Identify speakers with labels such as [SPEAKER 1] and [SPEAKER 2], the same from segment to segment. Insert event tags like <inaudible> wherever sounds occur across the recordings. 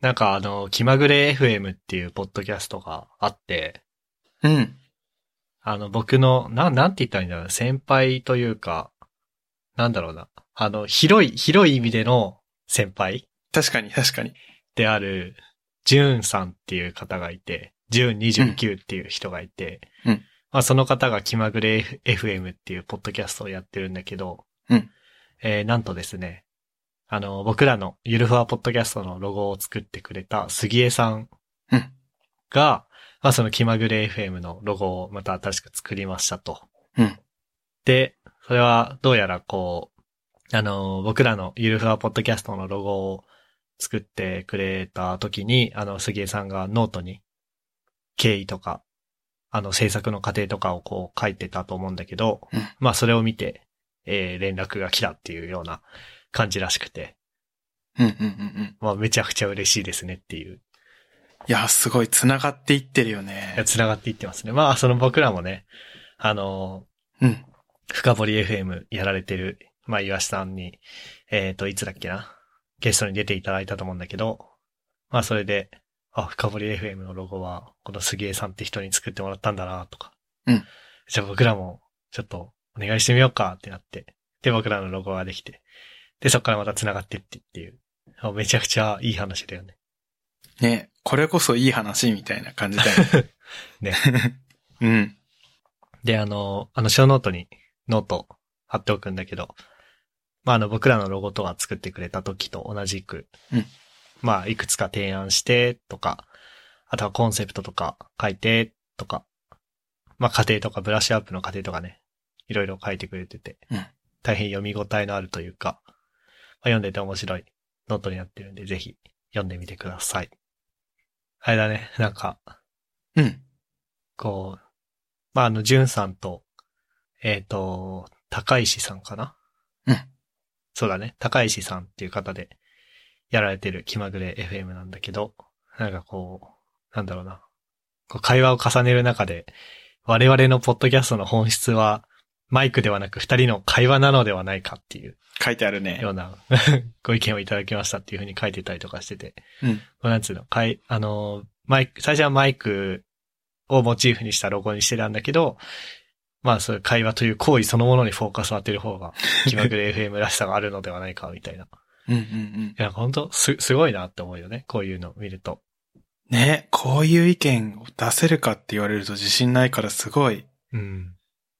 [SPEAKER 1] なんかあの、気まぐれ FM っていうポッドキャストがあって、
[SPEAKER 2] うん。
[SPEAKER 1] あの、僕の、なん、なんて言ったらいいんだろう、先輩というか、なんだろうな。あの、広い、広い意味での先輩
[SPEAKER 2] 確かに、確かに。
[SPEAKER 1] である、ジューンさんっていう方がいて、ジューン29っていう人がいて、
[SPEAKER 2] うん
[SPEAKER 1] まあその方が気まぐれ FM っていうポッドキャストをやってるんだけど、
[SPEAKER 2] うん
[SPEAKER 1] えーなんとですね、あの、僕らのゆるふわポッドキャストのロゴを作ってくれた杉江さん
[SPEAKER 2] うん
[SPEAKER 1] が、まあその気まぐれ FM のロゴをまた新しく作りましたと。
[SPEAKER 2] うん。
[SPEAKER 1] で、それはどうやらこう、あの、僕らのゆるふわポッドキャストのロゴを作ってくれた時に、あの、杉江さんがノートに経緯とか、あの、制作の過程とかをこう書いてたと思うんだけど、
[SPEAKER 2] うん
[SPEAKER 1] まあそれを見て、えー連絡が来たっていうような感じらしくて、
[SPEAKER 2] うん、うん、うん、うん。
[SPEAKER 1] まあめちゃくちゃ嬉しいですねっていう、
[SPEAKER 2] いや、すごい繋がっていってるよね。
[SPEAKER 1] 繋がっていってますね。まあその僕らもね、あの、
[SPEAKER 2] うん。
[SPEAKER 1] 深掘り FM やられてる、まあ、岩下さんに、えっ、と、いつだっけな、ゲストに出ていただいたと思うんだけど、まあ、それで、あ、深掘り FM のロゴは、この杉江さんって人に作ってもらったんだな、とか。
[SPEAKER 2] うん。
[SPEAKER 1] じゃあ僕らも、ちょっと、お願いしてみようか、ってなって。で、僕らのロゴができて。で、そこからまた繋がってってっていう。あめちゃくちゃいい話だよね。
[SPEAKER 2] ね、これこそいい話みたいな感じだよね。<laughs>
[SPEAKER 1] ね。<laughs>
[SPEAKER 2] うん。
[SPEAKER 1] で、あの、あの、ショーノートにノート貼っておくんだけど、まあ、あの、僕らのロゴとか作ってくれた時と同じく、
[SPEAKER 2] うん
[SPEAKER 1] まあ、いくつか提案して、とか、あとはコンセプトとか書いて、とか、まあ、過程とかブラッシュアップの過程とかね、いろいろ書いてくれてて、
[SPEAKER 2] うん
[SPEAKER 1] 大変読み応えのあるというか、まあ、読んでて面白いノートになってるんで、ぜひ読んでみてください。あれだね、なんか、
[SPEAKER 2] うん。
[SPEAKER 1] こう、まあ、あの、じゅんさんと、えっ、と、高石さんかな？
[SPEAKER 2] うん。
[SPEAKER 1] そうだね。高石さんっていう方でやられてる気まぐれ FM なんだけど、なんかこう、なんだろうな。こう会話を重ねる中で、我々のポッドキャストの本質は、マイクではなく二人の会話なのではないかっていう
[SPEAKER 2] 書いてあるね
[SPEAKER 1] よ。うな <laughs> ご意見をいただきましたっていうふうに書いてたりとかしてて、
[SPEAKER 2] うん。
[SPEAKER 1] なんつうの、かい、あの、マイク、最初はマイクをモチーフにしたロゴにしてたんだけど、まあそういう会話という行為そのものにフォーカスを当てる方が、気まぐれ <laughs> FM らしさがあるのではないか、みたいな。い
[SPEAKER 2] うんうんうん。
[SPEAKER 1] や、本当す、すごいなって思うよね。こういうのを見ると。
[SPEAKER 2] ね、こういう意見を出せるかって言われると自信ないからすごい
[SPEAKER 1] うん。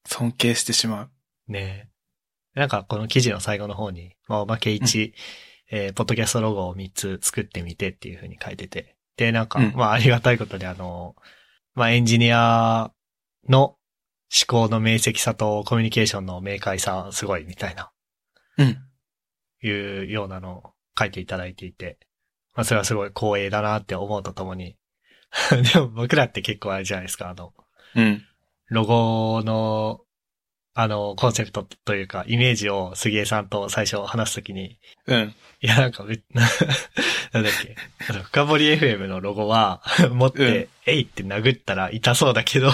[SPEAKER 2] 尊敬してしまう。
[SPEAKER 1] ねえ。なんかこの記事の最後の方に、まあおまけ1、えーポッドキャストロゴを3つ作ってみてっていう風に書いてて。で、なんか、
[SPEAKER 2] うん
[SPEAKER 1] まあありがたいことであの、まあエンジニアの思考の明晰さとコミュニケーションの明快さすごいみたいな、
[SPEAKER 2] うん。
[SPEAKER 1] いうようなのを書いていただいていて、まあそれはすごい光栄だなって思うとともに、<laughs> でも僕らって結構あれじゃないですか、あの、
[SPEAKER 2] うん。
[SPEAKER 1] ロゴの、あの、コンセプトというか、イメージを杉江さんと最初話すときに、
[SPEAKER 2] うん。
[SPEAKER 1] いや、なんかめ、<laughs> なんだっけ、あの、深掘り FM のロゴは、<laughs> 持って、えいって殴ったら痛そうだけど、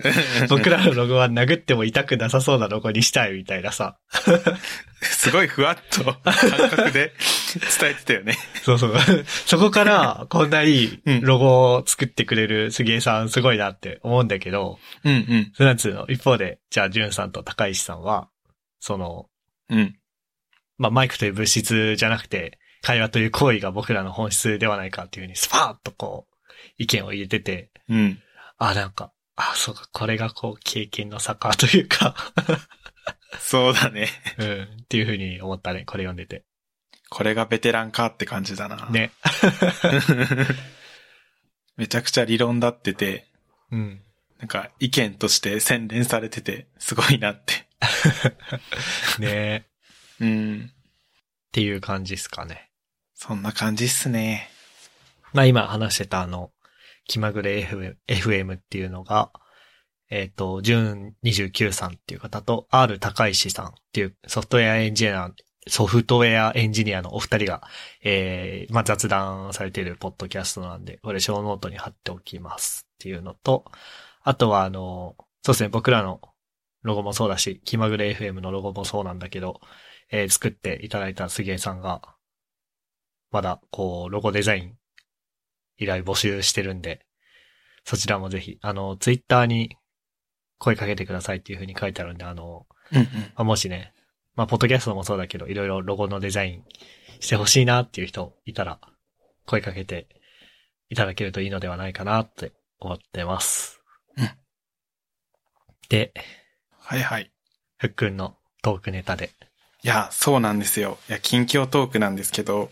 [SPEAKER 1] <laughs> 僕らのロゴは殴っても痛くなさそうなロゴにしたいみたいなさ。
[SPEAKER 2] すごいふわっと感覚で伝えてたよね。
[SPEAKER 1] そうそう。そこから、こんないいロゴを作ってくれる杉江さんすごいなって思うんだけど、
[SPEAKER 2] うんうん。
[SPEAKER 1] そつうの、一方で、じゃあ、じゅんさんと高石さんは、その、
[SPEAKER 2] うん。
[SPEAKER 1] まあ、マイクという物質じゃなくて、会話という行為が僕らの本質ではないかっていうふうに、スパーッとこう、意見を入れてて、
[SPEAKER 2] うん。
[SPEAKER 1] あ、なんか、あ、そうか、これがこう、経験の差かというか、
[SPEAKER 2] そうだね。<laughs>
[SPEAKER 1] うん、っていうふうに思ったね、これ読んでて。
[SPEAKER 2] これがベテランかって感じだな。。
[SPEAKER 1] ね。<laughs>
[SPEAKER 2] めちゃくちゃ理論だってて、
[SPEAKER 1] うん。
[SPEAKER 2] なんか意見として洗練されてて、すごいなって。<laughs>
[SPEAKER 1] ね
[SPEAKER 2] うん。
[SPEAKER 1] っていう感じですかね。
[SPEAKER 2] そんな感じっすね。
[SPEAKER 1] まあ今話してたあの、気まぐれ FM, FM っていうのが、えっ、と、ジュン29さんっていう方と、R 高石さんっていうソフトウェアエンジニア、ソフトウェアエンジニアのお二人が、えー、まあ雑談されているポッドキャストなんで、これショーノートに貼っておきますっていうのと、あとはあの、そうですね、僕らのロゴもそうだし、気まぐれ FM のロゴもそうなんだけど、えー作っていただいた杉江さんが、まだ、こう、ロゴデザイン依頼募集してるんで、そちらもぜひ、あの、ツイッターに声かけてくださいっていう風に書いてあるんで、あの、
[SPEAKER 2] うんうん。
[SPEAKER 1] まあもしね、まあ、ポッドキャストもそうだけど、いろいろロゴのデザインしてほしいなっていう人いたら、声かけていただけるといいのではないかなって思ってます。
[SPEAKER 2] うん
[SPEAKER 1] で、
[SPEAKER 2] はいはい。
[SPEAKER 1] ふっくんのトークネタで。
[SPEAKER 2] いや、そうなんですよ。いや、近況トークなんですけど、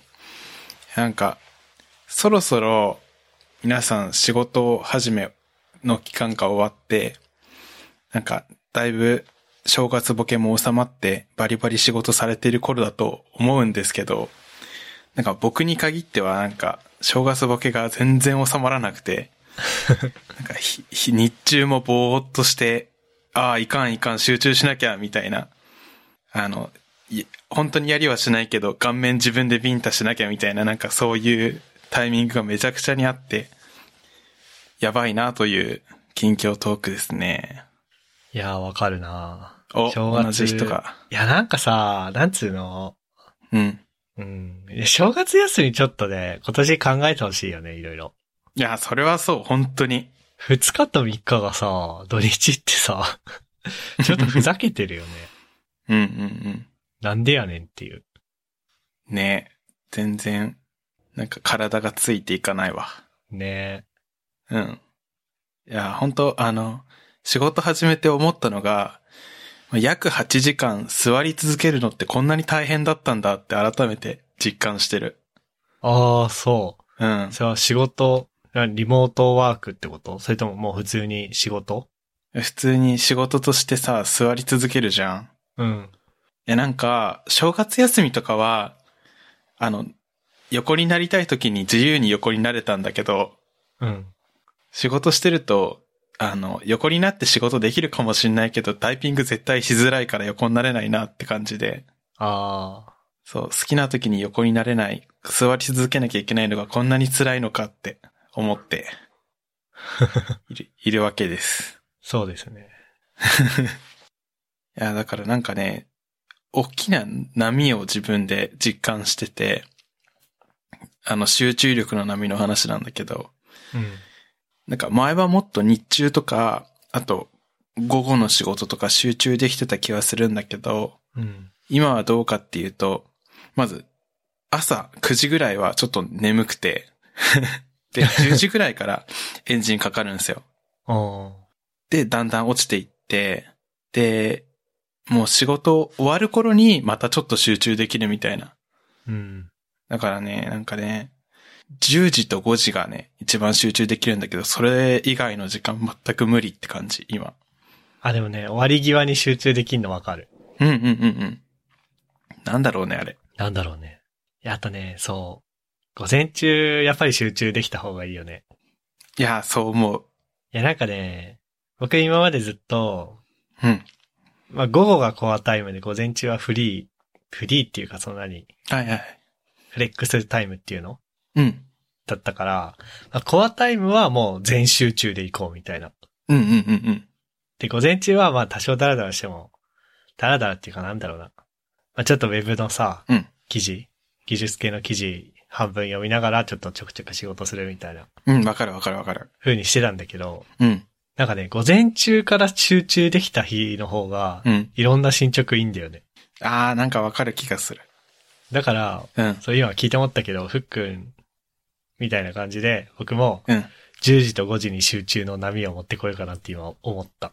[SPEAKER 2] なんか、そろそろ皆さん仕事始めの期間が終わって、なんか、だいぶ正月ボケも収まってバリバリ仕事されている頃だと思うんですけど、なんか僕に限ってはなんか正月ボケが全然収まらなくて、<laughs> なんか日中もぼーっとして、ああ、いかんいかん集中しなきゃみたいな、あの、い本当にやりはしないけど、顔面自分でビンタしなきゃみたいな、なんかそういうタイミングがめちゃくちゃにあって、やばいなという近況トークですね。
[SPEAKER 1] いやー、わかるな
[SPEAKER 2] お、
[SPEAKER 1] 正月
[SPEAKER 2] 同じ人が。
[SPEAKER 1] いや、なんかさ、なんつうの、
[SPEAKER 2] うん。
[SPEAKER 1] うん。正月休みちょっとね、今年考えてほしいよね、いろいろ。
[SPEAKER 2] いや、それはそう、本当に。
[SPEAKER 1] 二日と三日がさ、土日ってさ、<laughs> ちょっとふざけてるよね。
[SPEAKER 2] うんうんうん。
[SPEAKER 1] なんでやねんっていう。
[SPEAKER 2] ね全然、なんか体がついていかないわ。
[SPEAKER 1] ね
[SPEAKER 2] うん。いや、本当あの、仕事始めて思ったのが、約8時間座り続けるのってこんなに大変だったんだって改めて実感してる。
[SPEAKER 1] ああ、そう。
[SPEAKER 2] うん。
[SPEAKER 1] それは仕事、リモートワークってこと？それとももう普通に仕事？
[SPEAKER 2] 普通に仕事としてさ、座り続けるじゃん。
[SPEAKER 1] うん。
[SPEAKER 2] いや、なんか、正月休みとかは、あの、横になりたい時に自由に横になれたんだけど、
[SPEAKER 1] うん。
[SPEAKER 2] 仕事してると、あの、横になって仕事できるかもしんないけど、タイピング絶対しづらいから横になれないなって感じで、
[SPEAKER 1] ああ。
[SPEAKER 2] そう、好きな時に横になれない、座り続けなきゃいけないのがこんなに辛いのかって思って、<laughs> いる、いるわけです。
[SPEAKER 1] そうですね。<laughs>
[SPEAKER 2] いや、だからなんかね、大きな波を自分で実感してて、あの集中力の波の話なんだけど、
[SPEAKER 1] うん。
[SPEAKER 2] なんか前はもっと日中とか、あと午後の仕事とか集中できてた気はするんだけど、
[SPEAKER 1] うん。
[SPEAKER 2] 今はどうかっていうと、まず朝9時ぐらいはちょっと眠くて、<laughs> で、10時ぐらいからエンジンかかるんですよ。
[SPEAKER 1] あ
[SPEAKER 2] で、だんだん落ちていって、で、もう仕事終わる頃にまたちょっと集中できるみたいな。
[SPEAKER 1] うん。
[SPEAKER 2] だからね、なんかね、10時と5時がね、一番集中できるんだけど、それ以外の時間全く無理って感じ、今。
[SPEAKER 1] あ、でもね、終わり際に集中できんのわかる。
[SPEAKER 2] うんうんうんうん。なんだろうね、あれ。
[SPEAKER 1] なんだろうね。いや、あとね、そう。午前中、やっぱり集中できた方がいいよね。
[SPEAKER 2] いや、そう思う。
[SPEAKER 1] いや、なんかね、僕今までずっと、
[SPEAKER 2] うん。
[SPEAKER 1] まあ、午後がコアタイムで午前中はフリー、フリーっていうかそんなに、
[SPEAKER 2] はいはい。
[SPEAKER 1] フレックスタイムっていうの？
[SPEAKER 2] うん。
[SPEAKER 1] だったから、まあ、コアタイムはもう全集中で行こうみたいな。
[SPEAKER 2] うんうんうんうん。
[SPEAKER 1] で、午前中はまあ多少ダラダラしても、ダラダラっていうかなんだろうな。まあ、ちょっとウェブのさ、
[SPEAKER 2] うん
[SPEAKER 1] 記事、技術系の記事半分読みながらちょっとちょくちょく仕事するみたいな
[SPEAKER 2] うん、わかるわかるわかる。
[SPEAKER 1] 風にしてたんだけど、
[SPEAKER 2] うん。
[SPEAKER 1] なんかね、午前中から集中できた日の方が、
[SPEAKER 2] うん。
[SPEAKER 1] いろんな進捗いいんだよね。
[SPEAKER 2] あー、なんかわかる気がする。
[SPEAKER 1] だから、
[SPEAKER 2] うん。
[SPEAKER 1] そう今聞いて思ったけど、ふっくん、みたいな感じで、僕も
[SPEAKER 2] うん。
[SPEAKER 1] 10時と5時に集中の波を持ってこようかなって今思った。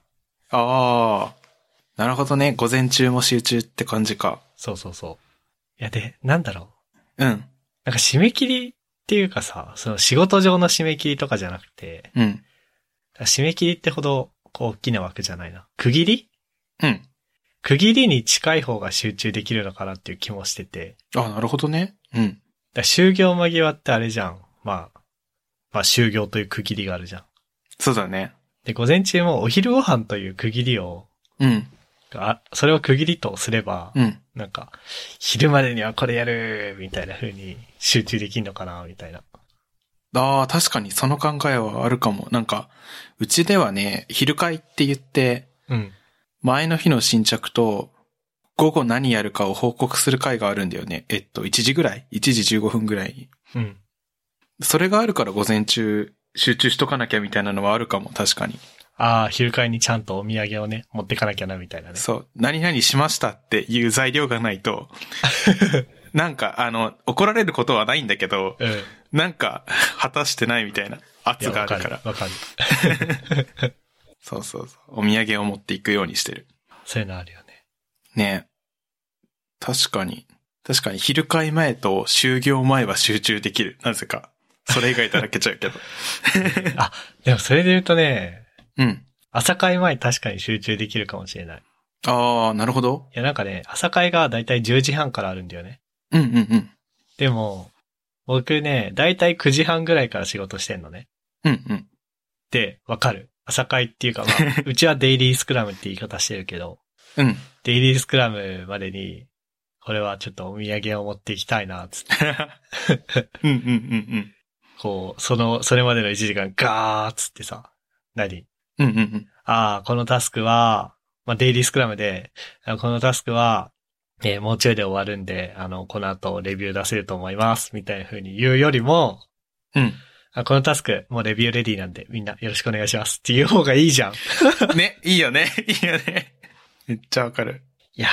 [SPEAKER 2] あー。なるほどね。午前中も集中って感じか。
[SPEAKER 1] そうそうそう。いやで、なんだろう。
[SPEAKER 2] うん。
[SPEAKER 1] なんか締め切りっていうかさ、その仕事上の締め切りとかじゃなくて、
[SPEAKER 2] うん。
[SPEAKER 1] 締め切りってほど、こう、大きな枠じゃないな。区切り
[SPEAKER 2] うん。
[SPEAKER 1] 区切りに近い方が集中できるのかなっていう気もしてて。
[SPEAKER 2] あ、なるほどね。うん。
[SPEAKER 1] だ就業間際ってあれじゃん。まあ、まあ就業という区切りがあるじゃん。
[SPEAKER 2] そうだね。
[SPEAKER 1] で、午前中もお昼ご飯という区切りを、
[SPEAKER 2] うん。
[SPEAKER 1] あ、それを区切りとすれば、
[SPEAKER 2] うん。
[SPEAKER 1] なんか、昼までにはこれやるみたいな風に集中できんのかなみたいな。
[SPEAKER 2] ああ、確かにその考えはあるかも。なんか、うちではね、昼会って言って、
[SPEAKER 1] うん。
[SPEAKER 2] 前の日の進捗と、午後何やるかを報告する会があるんだよね。えっと、1時ぐらい ?1 時15分ぐらいに。
[SPEAKER 1] うん。
[SPEAKER 2] それがあるから午前中集中しとかなきゃみたいなのはあるかも、確かに。
[SPEAKER 1] ああ、昼会にちゃんとお土産をね、持ってかなきゃな、みたいなね。
[SPEAKER 2] そう、何々しましたっていう材料がないと、<laughs> なんか、あの、怒られることはないんだけど、
[SPEAKER 1] うん。い
[SPEAKER 2] なんか、果たしてないみたいな圧
[SPEAKER 1] や、
[SPEAKER 2] があるから。
[SPEAKER 1] わかる。<laughs>
[SPEAKER 2] そうそうそう。お土産を持っていくようにしてる。
[SPEAKER 1] そういうのあるよね。
[SPEAKER 2] ね確かに。確かに、昼会前と就業前は集中できる。なぜか。それ以外だらけちゃうけど。<laughs>
[SPEAKER 1] あ、でもそれで言うとね、
[SPEAKER 2] うん。
[SPEAKER 1] 朝会前確かに集中できるかもしれない。
[SPEAKER 2] ああ、なるほど。
[SPEAKER 1] いや、なんかね、朝会がだいたい10時半からあるんだよね。
[SPEAKER 2] うんうんうん。
[SPEAKER 1] でも、僕ね、だいたい9時半ぐらいから仕事してんのね。
[SPEAKER 2] うんうん。
[SPEAKER 1] で、わかる。朝会っていうか、まあ、<laughs> うちはデイリースクラムって言い方してるけど、
[SPEAKER 2] うん。
[SPEAKER 1] デイリースクラムまでに、これはちょっとお土産を持っていきたいな、つって。<laughs>
[SPEAKER 2] うんうんうんうん。
[SPEAKER 1] こう、その、それまでの1時間ガーッつってさ、何？
[SPEAKER 2] うんうんうん。
[SPEAKER 1] ああ、このタスクは、まあ、デイリースクラムで、あこのタスクは、えーもうちょいで終わるんで、あの、この後レビュー出せると思います、みたいな風に言うよりも、
[SPEAKER 2] うん。
[SPEAKER 1] あこのタスク、もうレビューレディなんで、みんなよろしくお願いしますっていう方がいいじゃん。い <laughs>
[SPEAKER 2] ね、いいよね。いいよね。めっちゃわかる。
[SPEAKER 1] や、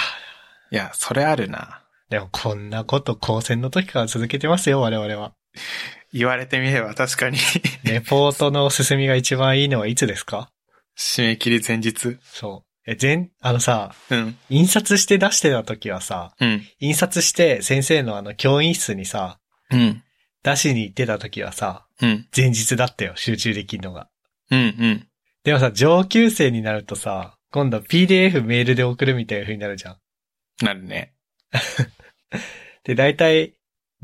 [SPEAKER 2] いや、それあるな。
[SPEAKER 1] でもこんなこと高専の時から続けてますよ、我々は。<laughs>
[SPEAKER 2] 言われてみれば確かに。<laughs>
[SPEAKER 1] レポートの進みが一番いいのはいつですか？
[SPEAKER 2] 締め切り前日。
[SPEAKER 1] そう。え、全、あのさ、
[SPEAKER 2] うん。
[SPEAKER 1] 印刷して出してた時はさ、
[SPEAKER 2] うん。
[SPEAKER 1] 印刷して先生のあの教員室にさ、
[SPEAKER 2] うん。
[SPEAKER 1] 出しに行ってた時はさ、
[SPEAKER 2] うん。
[SPEAKER 1] 前日だったよ、集中できるのが。
[SPEAKER 2] うん。うん。
[SPEAKER 1] でもさ、上級生になるとさ、今度 PDF メールで送るみたいな風になるじゃん。
[SPEAKER 2] なるね。<laughs>
[SPEAKER 1] で、だいたい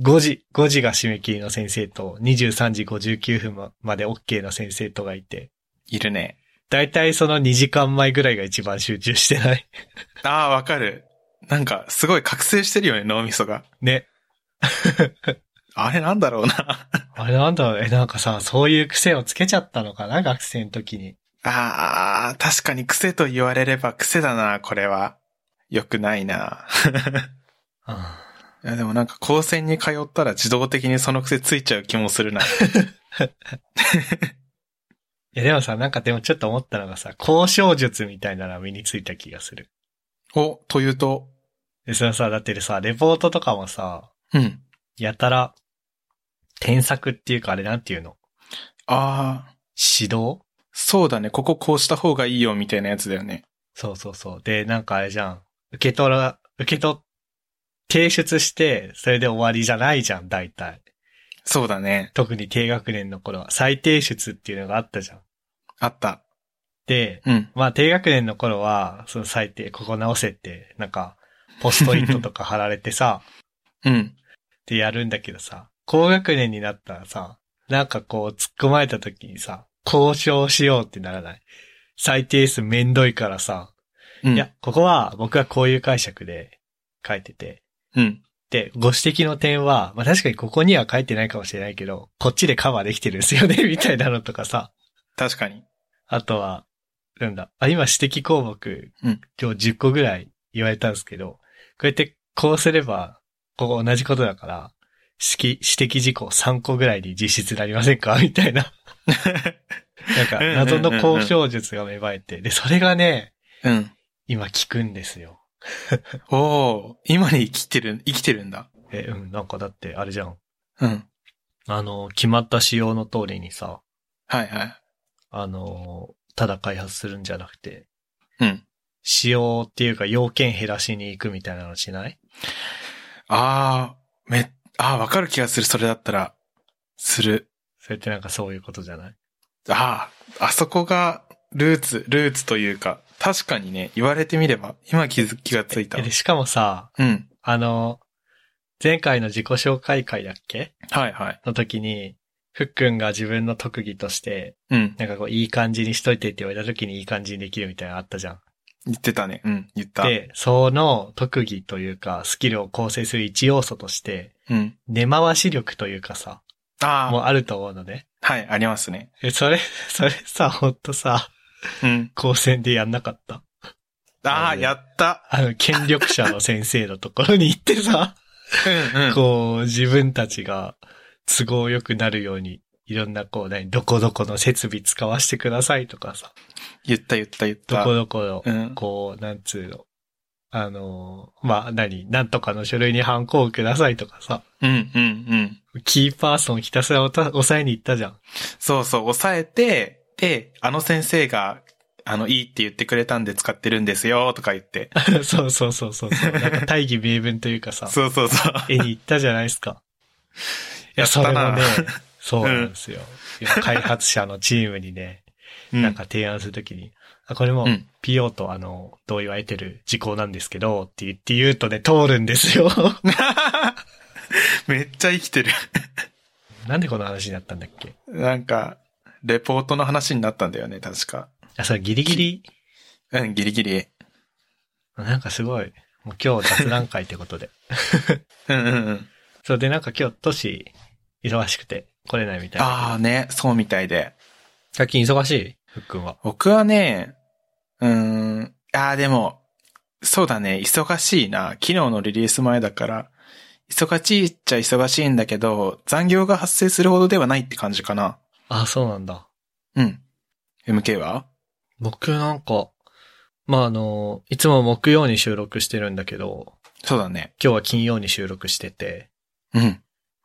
[SPEAKER 1] 5時、5時が締め切りの先生と、23時59分ままで OK の先生とがいて、
[SPEAKER 2] いるね。
[SPEAKER 1] だいたいその2時間前ぐらいが一番集中してない？<laughs>
[SPEAKER 2] ああ、わかる。なんか、すごい覚醒してるよね、脳みそが。
[SPEAKER 1] ね。<laughs>
[SPEAKER 2] あれなんだろうな。
[SPEAKER 1] あれなんだろう、え、なんかさ、そういう癖をつけちゃったのかな、学生の時に。
[SPEAKER 2] ああ、確かに癖と言われれば癖だな、これは。よくないな。
[SPEAKER 1] うん
[SPEAKER 2] いや、でもなんか高専に通ったら自動的にその癖ついちゃう気もするな。<laughs>
[SPEAKER 1] いやでもさ、なんかでもちょっと思ったのがさ、交渉術みたいなのが身についた気がする。
[SPEAKER 2] お、というと、
[SPEAKER 1] で、そのさ、だってさ、レポートとかもさ、
[SPEAKER 2] うん。
[SPEAKER 1] やたら、添削っていうかあれなんていうの？
[SPEAKER 2] ああ、
[SPEAKER 1] 指導？
[SPEAKER 2] そうだね。こここうした方がいいよ、みたいなやつだよね。
[SPEAKER 1] そうそうそう。で、なんかあれじゃん。受け取ら、受け取っ、提出して、それで終わりじゃないじゃん、大体。
[SPEAKER 2] そうだね。
[SPEAKER 1] 特に低学年の頃は。再提出っていうのがあったじゃん。
[SPEAKER 2] あった。
[SPEAKER 1] で、
[SPEAKER 2] うん。
[SPEAKER 1] まあ低学年の頃は、その最低、ここ直せって、なんか、ポストイットとか貼られてさ、<laughs>
[SPEAKER 2] うん。
[SPEAKER 1] でやるんだけどさ、高学年になったらさ、なんかこう突っ込まれた時にさ、交渉しようってならない？最低数めんどいからさ、
[SPEAKER 2] うん。
[SPEAKER 1] いや、ここは僕はこういう解釈で書いてて、
[SPEAKER 2] うん。
[SPEAKER 1] で、ご指摘の点は、まあ確かにここには書いてないかもしれないけど、こっちでカバーできてるんですよね、<laughs> みたいなのとかさ。
[SPEAKER 2] 確かに。
[SPEAKER 1] あとは、なんだ、あ、今指摘項目、
[SPEAKER 2] うん
[SPEAKER 1] 今日10個ぐらい言われたんですけど、こうやってこうすれば、ここ同じことだから、指摘事項3個ぐらいに実質なりませんか？<laughs> みたいな。<laughs> なんか、謎の交渉術が芽生えて、で、それがね、
[SPEAKER 2] うん。
[SPEAKER 1] 今効くんですよ。<laughs>
[SPEAKER 2] おお今に生きてる、生きてるんだ。
[SPEAKER 1] え、うん、なんかだって、あれじゃん。
[SPEAKER 2] うん。
[SPEAKER 1] あの、決まった仕様の通りにさ、
[SPEAKER 2] はいはい。
[SPEAKER 1] あの、ただ開発するんじゃなくて、
[SPEAKER 2] うん。
[SPEAKER 1] 仕様っていうか要件減らしに行くみたいなのしない？
[SPEAKER 2] ああ、め、ああ、わかる気がする、それだったら。する。
[SPEAKER 1] それってなんかそういうことじゃない？
[SPEAKER 2] ああ、あそこがルーツ、ルーツというか、確かにね、言われてみれば、今気づ気がついた
[SPEAKER 1] え。で、しかもさ、
[SPEAKER 2] うん。
[SPEAKER 1] あの、前回の自己紹介会だっけ？
[SPEAKER 2] はいはい。
[SPEAKER 1] の時に、ふっくんが自分の特技として、
[SPEAKER 2] うん。
[SPEAKER 1] なんかこう、いい感じにしといてって言われた時にいい感じにできるみたいなのあったじゃん。
[SPEAKER 2] 言ってたね。うん。言った。
[SPEAKER 1] で、その特技というか、スキルを構成する一要素として、
[SPEAKER 2] うん。
[SPEAKER 1] 根回し力というかさ、
[SPEAKER 2] ああ、
[SPEAKER 1] もうあると思うのね。
[SPEAKER 2] はい、ありますね。
[SPEAKER 1] え、それ、それさ、ほんとさ、
[SPEAKER 2] うん。
[SPEAKER 1] 高専でやんなかった？
[SPEAKER 2] ああ、やった。
[SPEAKER 1] あの、権力者の先生のところに行ってさ、
[SPEAKER 2] うんうん。
[SPEAKER 1] こう、自分たちが都合良くなるように、いろんなこう、何、どこどこの設備使わせてくださいとかさ、
[SPEAKER 2] 言った言った言った。
[SPEAKER 1] どこどこの、
[SPEAKER 2] うん
[SPEAKER 1] こう、なんつうの、あのー、まあ、何、なんとかの書類にハンコをくださいとかさ、
[SPEAKER 2] うんうんうん。
[SPEAKER 1] キーパーソンひたすらおた抑えに行ったじゃん。
[SPEAKER 2] そうそう、抑えて、で、あの先生が、あの、いいって言ってくれたんで使ってるんですよ、とか言って。<laughs>
[SPEAKER 1] そうそうそうそうそう。なんか大義名分というかさ、
[SPEAKER 2] そうそうそう。
[SPEAKER 1] 絵に行ったじゃないですか。いや、それもね、<laughs> そうなんですよ。今開発者のチームにね、
[SPEAKER 2] うん
[SPEAKER 1] なんか提案するときに、あ、これも
[SPEAKER 2] うん
[SPEAKER 1] PO とあの、同意を得てる事項なんですけど、って言って言うとね、通るんですよ。<laughs>
[SPEAKER 2] めっちゃ生きてる。
[SPEAKER 1] なんでこの話になったんだっけ？
[SPEAKER 2] なんか、レポートの話になったんだよね、確か。
[SPEAKER 1] あ、それギリギリ、
[SPEAKER 2] うん、ギリギリ。
[SPEAKER 1] なんかすごい、もう今日雑談会ってことで。<laughs>
[SPEAKER 2] うんうんうん。
[SPEAKER 1] そうで、なんか今日、都市、忙しくて来れないみたいな。
[SPEAKER 2] ああね、そうみたいで。
[SPEAKER 1] 最近忙しい？ふっくんは。
[SPEAKER 2] 僕はね、うーん、ああ、でも、そうだね、忙しいな。昨日のリリース前だから、忙しいっちゃ忙しいんだけど、残業が発生するほどではないって感じかな。
[SPEAKER 1] あ、そうなんだ。
[SPEAKER 2] うん。MK は？
[SPEAKER 1] 僕なんか、まあ、あの、いつも木曜に収録してるんだけど、
[SPEAKER 2] そうだね。
[SPEAKER 1] 今日は金曜に収録してて、
[SPEAKER 2] うん。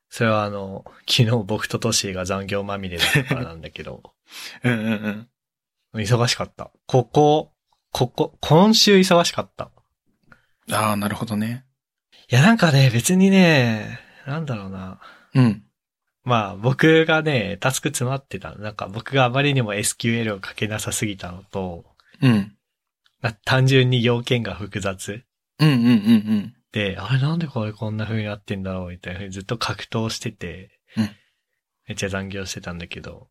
[SPEAKER 1] それはあの、昨日僕とトシーが残業まみれだったからなんだけど、<laughs>
[SPEAKER 2] うんうんうん。
[SPEAKER 1] 忙しかった。ここ、ここ、今週忙しかった。
[SPEAKER 2] ああ、なるほどね。
[SPEAKER 1] いやなんかね、別にね、なんだろうな。
[SPEAKER 2] うん。
[SPEAKER 1] まあ僕がね、タスク詰まってた。なんか僕があまりにも SQL を書けなさすぎたのと、
[SPEAKER 2] うん。
[SPEAKER 1] まあ単純に要件が複雑。
[SPEAKER 2] うんうんうんうん。
[SPEAKER 1] で、あれなんでこれこんな風になってんだろうみたいな風にずっと格闘してて、
[SPEAKER 2] うん
[SPEAKER 1] めっちゃ残業してたんだけど。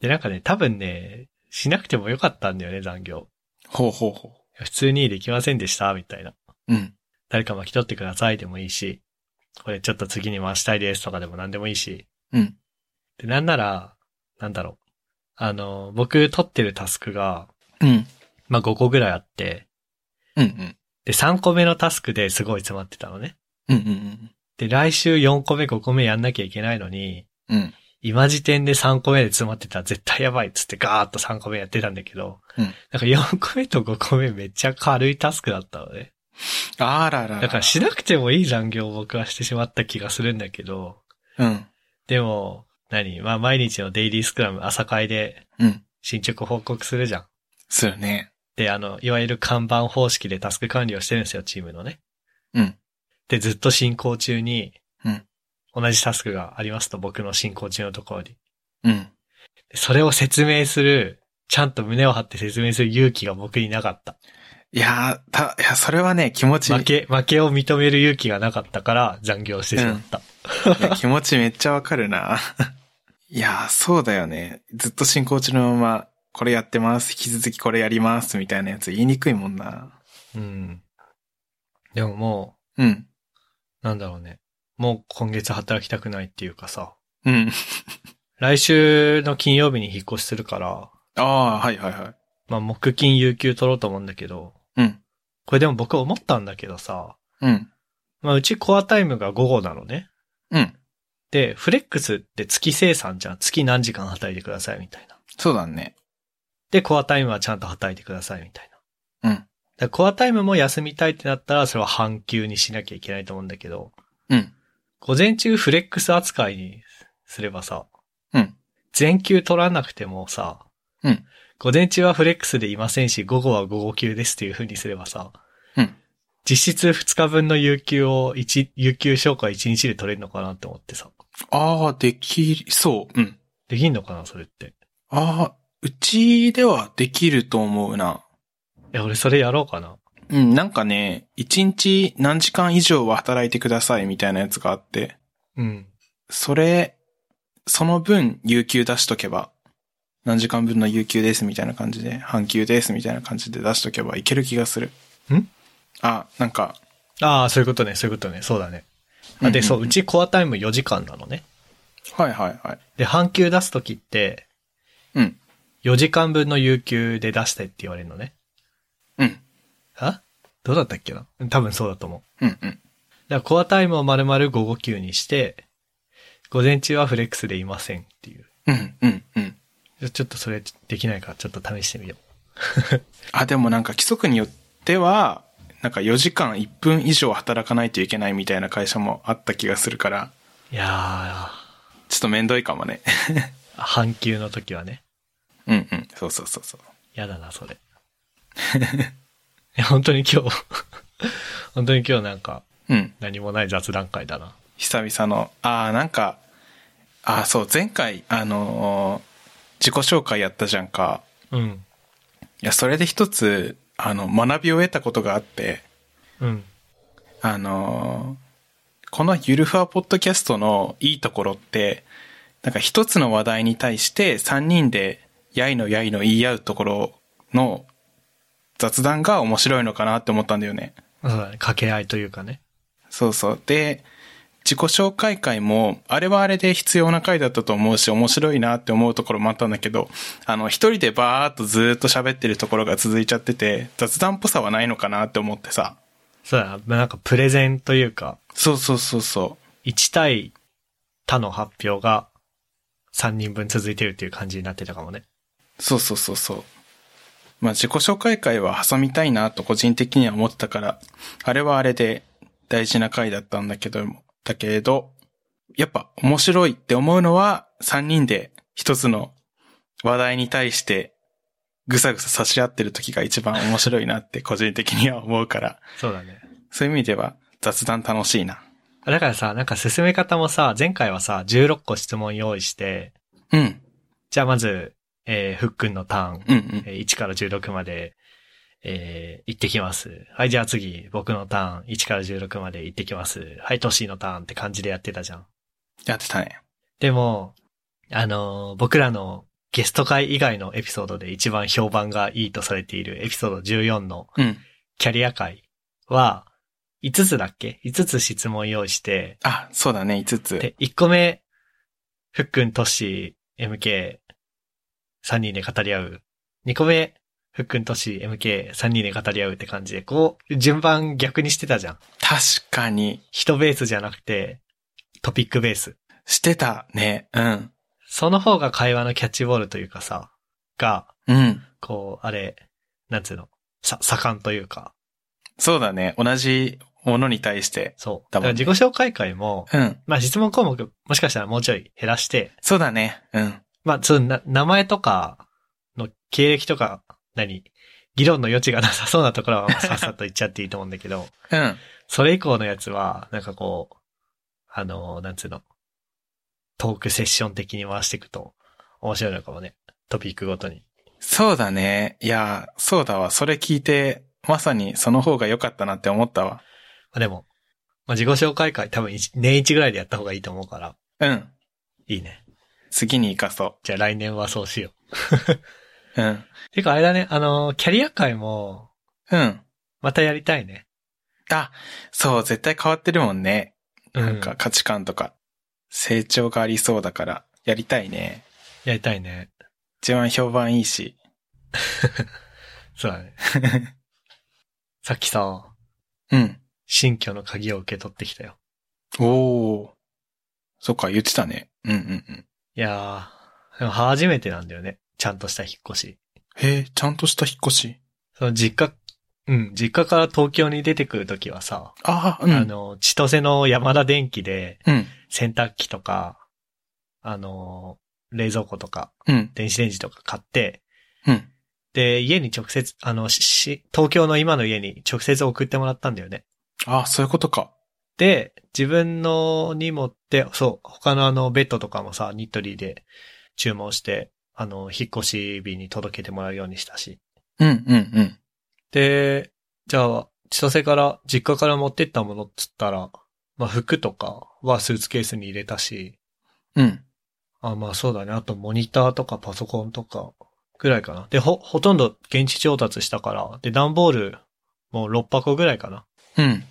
[SPEAKER 1] で、なんかね、多分ね、しなくてもよかったんだよね、残業。
[SPEAKER 2] ほうほうほ
[SPEAKER 1] 普通にできませんでした、みたいな。
[SPEAKER 2] う。うん。
[SPEAKER 1] 誰か巻き取ってくださいでもいいし、これちょっと次に回したいですとかでも何でもいいし。
[SPEAKER 2] うん。
[SPEAKER 1] で、なんなら、なんだろう。あの、僕取ってるタスクが、
[SPEAKER 2] うん。
[SPEAKER 1] まあ、5個ぐらいあって、
[SPEAKER 2] うんうん。
[SPEAKER 1] で、3個目のタスクですごい詰まってたのね。
[SPEAKER 2] うんうん
[SPEAKER 1] で、来週4個目、5個目やんなきゃいけないのに、
[SPEAKER 2] うん。うん。
[SPEAKER 1] 今時点で3個目で詰まってたら絶対やばいっつってガーッと3個目やってたんだけど、
[SPEAKER 2] うん
[SPEAKER 1] なんか4個目と5個目めっちゃ軽いタスクだったのね。
[SPEAKER 2] あららら。
[SPEAKER 1] だからしなくてもいい残業を僕はしてしまった気がするんだけど、
[SPEAKER 2] うん。
[SPEAKER 1] でも、何？まあ毎日のデイリースクラム朝会で
[SPEAKER 2] うん。
[SPEAKER 1] 進捗報告するじゃん。
[SPEAKER 2] するね。
[SPEAKER 1] で、あの、いわゆる看板方式でタスク管理をしてるんですよ、チームのね。
[SPEAKER 2] うん。
[SPEAKER 1] で、ずっと進行中に、
[SPEAKER 2] うん
[SPEAKER 1] 同じタスクがありますと、僕の進行中のところに。
[SPEAKER 2] うん。
[SPEAKER 1] それを説明する、ちゃんと胸を張って説明する勇気が僕になかった。
[SPEAKER 2] いやー、た、いや、それはね、気持ち、
[SPEAKER 1] 負け、負けを認める勇気がなかったから残業してしまった。
[SPEAKER 2] いや気持ちめっちゃわかるな。<laughs> いやー、そうだよね。ずっと進行中のまま、これやってます、引き続きこれやります、みたいなやつ言いにくいもんな。
[SPEAKER 1] うん。でもも
[SPEAKER 2] うん。
[SPEAKER 1] う、なんだろうね。もう今月働きたくないっていうかさ、
[SPEAKER 2] うん。
[SPEAKER 1] 来週の金曜日に引っ越しするから、
[SPEAKER 2] ああ、はいはいはい。
[SPEAKER 1] まあ木金有給取ろうと思うんだけど、
[SPEAKER 2] うん。
[SPEAKER 1] これでも僕思ったんだけどさ、
[SPEAKER 2] うん。
[SPEAKER 1] まあうちコアタイムが午後なのね。
[SPEAKER 2] うん。
[SPEAKER 1] で、フレックスって月生産じゃん。月何時間働いてくださいみたいな。
[SPEAKER 2] そうだね。
[SPEAKER 1] で、コアタイムはちゃんと働いてくださいみたいな。
[SPEAKER 2] うん。
[SPEAKER 1] だコアタイムも休みたいってなったら、それは半休にしなきゃいけないと思うんだけど、
[SPEAKER 2] うん。
[SPEAKER 1] 午前中フレックス扱いにすればさ、
[SPEAKER 2] うん。
[SPEAKER 1] 全休取らなくてもさ、
[SPEAKER 2] うん。
[SPEAKER 1] 午前中はフレックスでいませんし、午後は午後休ですっていう風にすればさ、
[SPEAKER 2] うん。
[SPEAKER 1] 実質2日分の有給を1、有給消化1日で取れるのかなって思ってさ。
[SPEAKER 2] ああ、でき、そう。うん。
[SPEAKER 1] できんのかなそれって。
[SPEAKER 2] ああ、うちではできると思うな。
[SPEAKER 1] いや、俺それやろうかな。
[SPEAKER 2] うん、なんかね、一日何時間以上は働いてくださいみたいなやつがあって、
[SPEAKER 1] うん。
[SPEAKER 2] それ、その分、有給出しとけば、何時間分の有給ですみたいな感じで、半休ですみたいな感じで出しとけばいける気がする。
[SPEAKER 1] ん？
[SPEAKER 2] あ、なんか、
[SPEAKER 1] ああ、そういうことね、そういうことね。そうだね。あで、
[SPEAKER 2] うんうん
[SPEAKER 1] そう、うちコアタイム4時間なのね。
[SPEAKER 2] はいはいはい。
[SPEAKER 1] で、半休出すときって、
[SPEAKER 2] うん。
[SPEAKER 1] 4時間分の有給で出してって言われるのね。
[SPEAKER 2] うん。
[SPEAKER 1] あ？どうだったっけな？多分そうだと思う。
[SPEAKER 2] うんうん。
[SPEAKER 1] だからコアタイムを丸々午後休にして、午前中はフレックスでいませんっていう。
[SPEAKER 2] うん、うん、うん。
[SPEAKER 1] ちょっとそれできないからちょっと試してみよ <laughs>
[SPEAKER 2] あ、でもなんか規則によっては、なんか4時間1分以上働かないといけないみたいな会社もあった気がするから、
[SPEAKER 1] う。いや
[SPEAKER 2] ちょっとめんどいかもね。
[SPEAKER 1] ー、<laughs> 半休の時はね。
[SPEAKER 2] うんうん。そうそうそうそう。
[SPEAKER 1] やだな、それ。<laughs> いや本当に今日、<laughs> 本当に今日なんか
[SPEAKER 2] うん。
[SPEAKER 1] 何もない雑談会だな。
[SPEAKER 2] 久々の、ああ、なんか、ああ、そう、前回、あのー自己紹介やったじゃんか。
[SPEAKER 1] うん。
[SPEAKER 2] いや、それで一つ、あの、学びを得たことがあって、
[SPEAKER 1] うん。
[SPEAKER 2] あのーこのゆるふわポッドキャストのいいところって、なんか一つの話題に対して三人でやいのやいの言い合うところの雑談が面白いのかなって思ったんだよね。
[SPEAKER 1] そうだね。掛け合いというかね。
[SPEAKER 2] そうそう。で、自己紹介会も、あれはあれで必要な回だったと思うし、面白いなって思うところもあったんだけど、あの、一人でバーっとずーっと喋ってるところが続いちゃってて、雑談っぽさはないのかなって思ってさ。
[SPEAKER 1] そうだなんかプレゼンというか、
[SPEAKER 2] そうそうそうそう。
[SPEAKER 1] 1対他の発表が3人分続いてるっていう感じになってたかもね。
[SPEAKER 2] そうそうそうそう。まあ自己紹介会は挟みたいなと個人的には思ってたから、あれはあれで大事な回だったんだけども、だけれど、やっぱ面白いって思うのは3人で一つの話題に対してぐさぐさ差し合ってる時が一番面白いなって個人的には思うから、
[SPEAKER 1] そうだね。
[SPEAKER 2] そういう意味では雑談楽しいな。
[SPEAKER 1] だからさ、なんか進め方もさ、前回はさ、16個質問用意して、
[SPEAKER 2] うん、
[SPEAKER 1] じゃあまず、えー、ふっくんのターン、
[SPEAKER 2] うん、うん。
[SPEAKER 1] えー1から16まで、えー、行ってきます。はい、じゃあ次、僕のターン、1から16まで行ってきます。はい、トッシーのターンって感じでやってたじゃん。
[SPEAKER 2] やってたね。
[SPEAKER 1] でも、あのー僕らのゲスト会以外のエピソードで一番評判がいいとされているエピソード14の
[SPEAKER 2] うん。
[SPEAKER 1] キャリア会は、5つだっけ ?5 つ質問用意して、
[SPEAKER 2] あ、そうだね、5つ。
[SPEAKER 1] で、1個目、ふっくん、トッシー、MK、3人で語り合う。2個目、ふっくん、トッシー、MK、3人で語り合うって感じで、こう、順番逆にしてたじゃん。
[SPEAKER 2] 確かに、
[SPEAKER 1] 人ベースじゃなくて、トピックベース。
[SPEAKER 2] してたね。うん。
[SPEAKER 1] その方が会話のキャッチボールというかさ、が、
[SPEAKER 2] うん。
[SPEAKER 1] こう、あれ、なんつうの、さ、盛んというか、
[SPEAKER 2] そうだね。同じものに対して。
[SPEAKER 1] そう。
[SPEAKER 2] だ
[SPEAKER 1] から自己紹介会も、
[SPEAKER 2] うん。
[SPEAKER 1] まあ質問項目、もしかしたらもうちょい減らして、
[SPEAKER 2] そうだね。うん。
[SPEAKER 1] まあ、そう、な、名前とかの経歴とか、何議論の余地がなさそうなところはまあさっさと言っちゃっていいと思うんだけど、<laughs>
[SPEAKER 2] うん。
[SPEAKER 1] それ以降のやつは、なんかこう、あの、なんつうの、トークセッション的に回していくと面白いのかもね。トピックごとに。
[SPEAKER 2] そうだね。いや、そうだわ。それ聞いて、まさにその方が良かったなって思ったわ。
[SPEAKER 1] まあ、でも、まあ、自己紹介会多分一年一ぐらいでやった方がいいと思うから、
[SPEAKER 2] うん。
[SPEAKER 1] いいね。
[SPEAKER 2] 次に活かそ
[SPEAKER 1] じゃあ来年はそうしよう。
[SPEAKER 2] う。うん。
[SPEAKER 1] てかあれだね、あの、キャリア会も、
[SPEAKER 2] うん。
[SPEAKER 1] またやりたいね。
[SPEAKER 2] あ、そう、絶対変わってるもんね。
[SPEAKER 1] うん
[SPEAKER 2] なんか価値観とか、成長がありそうだから、やりたいね。
[SPEAKER 1] やりたいね。
[SPEAKER 2] 一番評判いいし。<laughs>
[SPEAKER 1] そうだね。<laughs> さっきさ、
[SPEAKER 2] うん。
[SPEAKER 1] 新居の鍵を受け取ってきたよ。
[SPEAKER 2] おー。そっか、言ってたね。うんうんうん。
[SPEAKER 1] いやー、でも初めてなんだよね。ちゃんとした引っ越し。
[SPEAKER 2] へえ、ちゃんとした引っ越し？
[SPEAKER 1] その実家、うん、実家から東京に出てくるときはさ、
[SPEAKER 2] ああ、うん。
[SPEAKER 1] あの、千歳の山田電機で
[SPEAKER 2] うん。
[SPEAKER 1] 洗濯機とか、あの、冷蔵庫とか、
[SPEAKER 2] うん。
[SPEAKER 1] 電子レンジとか買って、
[SPEAKER 2] うん。
[SPEAKER 1] で、家に直接、あの、し、東京の今の家に直接送ってもらったんだよね。
[SPEAKER 2] ああ、そういうことか。
[SPEAKER 1] で、自分のに持って、そう、他のあの、ベッドとかもさ、ニットリーで注文して、あの、引っ越し日に届けてもらうようにしたし。
[SPEAKER 2] うんうんうん。
[SPEAKER 1] で、じゃあ、千歳から、実家から持ってったものっつったら、まあ、服とかはスーツケースに入れたし、
[SPEAKER 2] うん。
[SPEAKER 1] あ、まあそうだね。あとモニターとかパソコンとかぐらいかな。で、ほ、ほとんど現地調達したから、で、段ボールもう6箱ぐらいかな。
[SPEAKER 2] うん。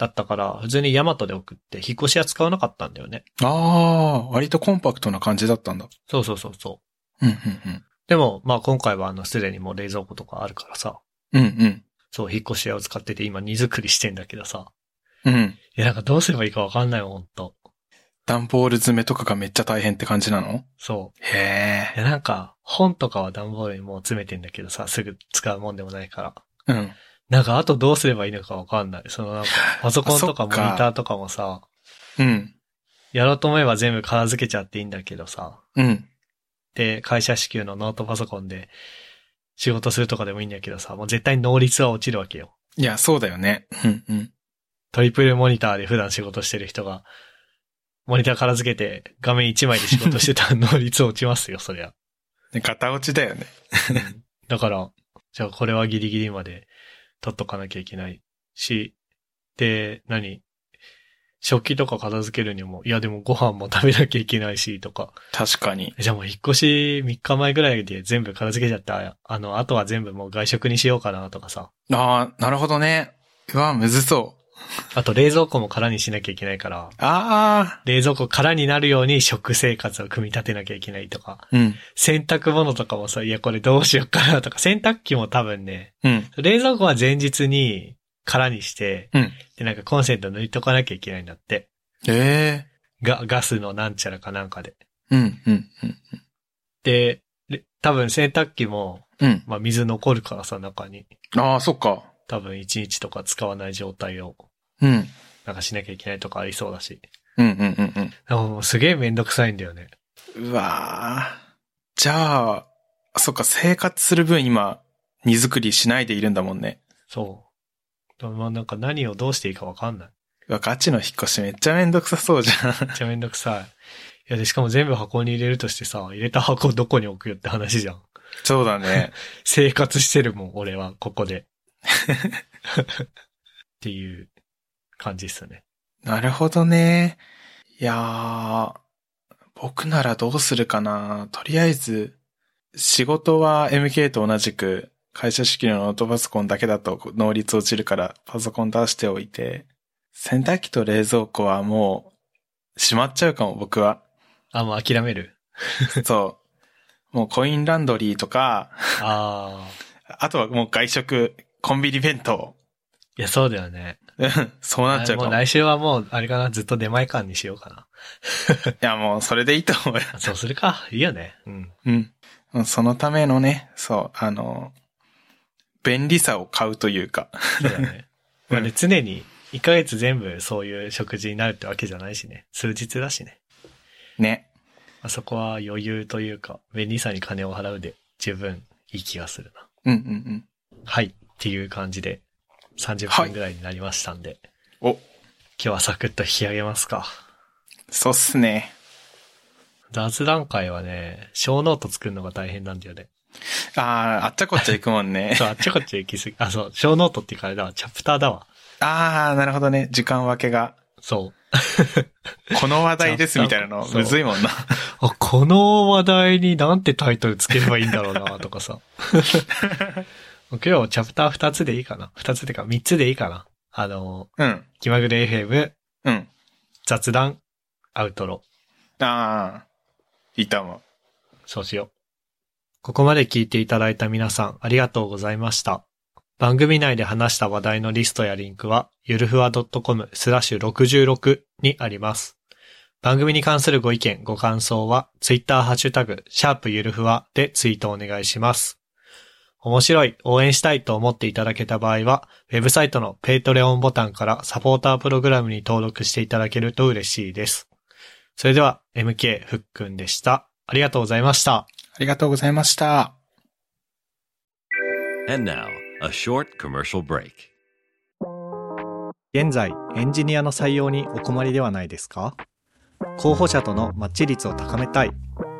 [SPEAKER 1] だったから、普通にヤマトで送って、引っ越しは使わなかったんだよね。
[SPEAKER 2] ああ、割とコンパクトな感じだったんだ。
[SPEAKER 1] そうそうそうそう。
[SPEAKER 2] うんうん
[SPEAKER 1] でも、まあ今回はあの、すでにもう冷蔵庫とかあるからさ、
[SPEAKER 2] うん。うんうん。
[SPEAKER 1] そう、引っ越し屋を使ってて今荷造りしてんだけどさ、
[SPEAKER 2] うん。
[SPEAKER 1] いやなんかどうすればいいかわかんないもん、ほんと。
[SPEAKER 2] 段ボール詰めとかがめっちゃ大変って感じなの？
[SPEAKER 1] そ
[SPEAKER 2] へ
[SPEAKER 1] う。いや、なんか、本とかは段ボールにもう詰めてんだけどさ、すぐ使うもんでもないから。
[SPEAKER 2] え。うん。
[SPEAKER 1] なんか、あとどうすればいいのかわかんない。そのなんか、<laughs> パソコンとかモニターとかもさ、
[SPEAKER 2] うん。
[SPEAKER 1] やろうと思えば全部片付けちゃっていいんだけどさ、
[SPEAKER 2] うん。
[SPEAKER 1] で、会社支給のノートパソコンで仕事するとかでもいいんだけどさ、もう絶対能率は落ちるわけよ。
[SPEAKER 2] いや、そうだよね。うんうん。
[SPEAKER 1] トリプルモニターで普段仕事してる人が、モニター片付けて画面1枚で仕事してたら能率落ちますよ、そりゃ。
[SPEAKER 2] で、片落ちだよね。
[SPEAKER 1] だから、じゃあこれはギリギリまで取っとかなきゃいけないし、で、何？食器とか片付けるにも、いやでもご飯も食べなきゃいけないし、とか。
[SPEAKER 2] 確かに。
[SPEAKER 1] じゃあもう引っ越し3日前ぐらいで全部片付けちゃった。あの、あとは全部もう外食にしようかなとかさ。
[SPEAKER 2] ああ、なるほどね。うわ、むずそう。
[SPEAKER 1] あと冷蔵庫も空にしなきゃいけないから、
[SPEAKER 2] ああ、
[SPEAKER 1] 冷蔵庫空になるように食生活を組み立てなきゃいけないとか。
[SPEAKER 2] うん。
[SPEAKER 1] 洗濯物とかもさ、いやこれどうしようかなとか。<laughs> 洗濯機も多分ね、
[SPEAKER 2] うん。
[SPEAKER 1] 冷蔵庫は前日に空にして、
[SPEAKER 2] うん。
[SPEAKER 1] で、なんかコンセント抜いとかなきゃいけないんだって。
[SPEAKER 2] ええ
[SPEAKER 1] ガ、ガスのなんちゃらかなんかで。
[SPEAKER 2] うん、うん、うん。
[SPEAKER 1] で、れ多分洗濯機も、
[SPEAKER 2] うん。
[SPEAKER 1] まあ水残るからさ、中に。
[SPEAKER 2] ああ、そっか。
[SPEAKER 1] 多分1日とか使わない状態を、
[SPEAKER 2] うん。
[SPEAKER 1] なんかしなきゃいけないとかありそうだし。
[SPEAKER 2] うん、うん、うん、
[SPEAKER 1] でももうすげえめんどくさいんだよね。
[SPEAKER 2] うん。うわーじゃあ、そっか、生活する分今、荷造りしないでいるんだもんね。
[SPEAKER 1] そう。まあなんか何をどうしていいかわかんない。
[SPEAKER 2] うわ、ガチの引っ越しめっちゃめんどくさそうじゃん。
[SPEAKER 1] めっちゃめんどくさい。いやで、しかも全部箱に入れるとしてさ、入れた箱どこに置くよって話じゃん。
[SPEAKER 2] そうだね。<laughs>
[SPEAKER 1] 生活してるもん、俺は、ここで。<laughs> っていう感じっすね。
[SPEAKER 2] なるほどね。いやー、僕ならどうするかな。とりあえず、仕事は MK と同じく、会社式のノートパソコンだけだと能率落ちるからパソコン出しておいて、洗濯機と冷蔵庫はもう、閉まっちゃうかも、僕は。
[SPEAKER 1] あ、もう諦める。
[SPEAKER 2] そう。もうコインランドリーとか、
[SPEAKER 1] ああ。
[SPEAKER 2] あとはもう外食、コンビニ弁当。
[SPEAKER 1] いや、そうだよね。
[SPEAKER 2] う <laughs> んそうなっちゃうかも。い
[SPEAKER 1] もう来週はもう、あれかな、ずっと出前館にしようかな。<laughs>
[SPEAKER 2] や、もうそれでいいと思うよ。
[SPEAKER 1] あそうするか。いいよね。うん。
[SPEAKER 2] うん。うんそのためのね、そう、あの、便利さを買うというか。
[SPEAKER 1] そうだね。<laughs> まあね、常に、1ヶ月全部そういう食事になるってわけじゃないしね。数日だしね。
[SPEAKER 2] ね。
[SPEAKER 1] まあ、そこは余裕というか、便利さに金を払うで十分いい気がするな。
[SPEAKER 2] うんうんうん。
[SPEAKER 1] はい。っていう感じで、30分ぐらいになりましたんで、
[SPEAKER 2] お、
[SPEAKER 1] 今日はサクッと引き上げますか。
[SPEAKER 2] そうっすね。
[SPEAKER 1] 雑談会はね、 show note 作るのが大変なんだよね。
[SPEAKER 2] ああ、あっちゃこっちゃ行くもんね。<laughs>
[SPEAKER 1] そう、あっちこっち行きすぎ。あ、そう、 show note っていうかあれだわ、チャプターだわ。
[SPEAKER 2] ああ、なるほどね。時間分けが。
[SPEAKER 1] そう。<laughs>
[SPEAKER 2] この話題ですみたいなの、むずいもんな。
[SPEAKER 1] あ、この話題になんてタイトルつければいいんだろうな、とかさ。<laughs> 今日はチャプター2つでいいかな ?2 つってか3つでいいかなあの、
[SPEAKER 2] うん。
[SPEAKER 1] 気まぐれ FM、
[SPEAKER 2] うん。
[SPEAKER 1] 雑談、アウトロ。
[SPEAKER 2] ああ、いたわ。
[SPEAKER 1] そうしよう。ここまで聞いていただいた皆さん、ありがとうございました。番組内で話した話題のリストやリンクは、ゆるふわ .com スラッシュ66にあります。番組に関するご意見、ご感想は、ツイッターハッシュタグ、シャープゆるふわでツイートお願いします。面白い、応援したいと思っていただけた場合は、ウェブサイトの Patreon ボタンからサポータープログラムに登録していただけると嬉しいです。それでは、MK ふっくんでした。ありがとうございました。
[SPEAKER 2] ありがとうございました。
[SPEAKER 3] And now, a short commercial break.
[SPEAKER 1] 現在、エンジニアの採用にお困りではないですか？候補者とのマッチ率を高めたい、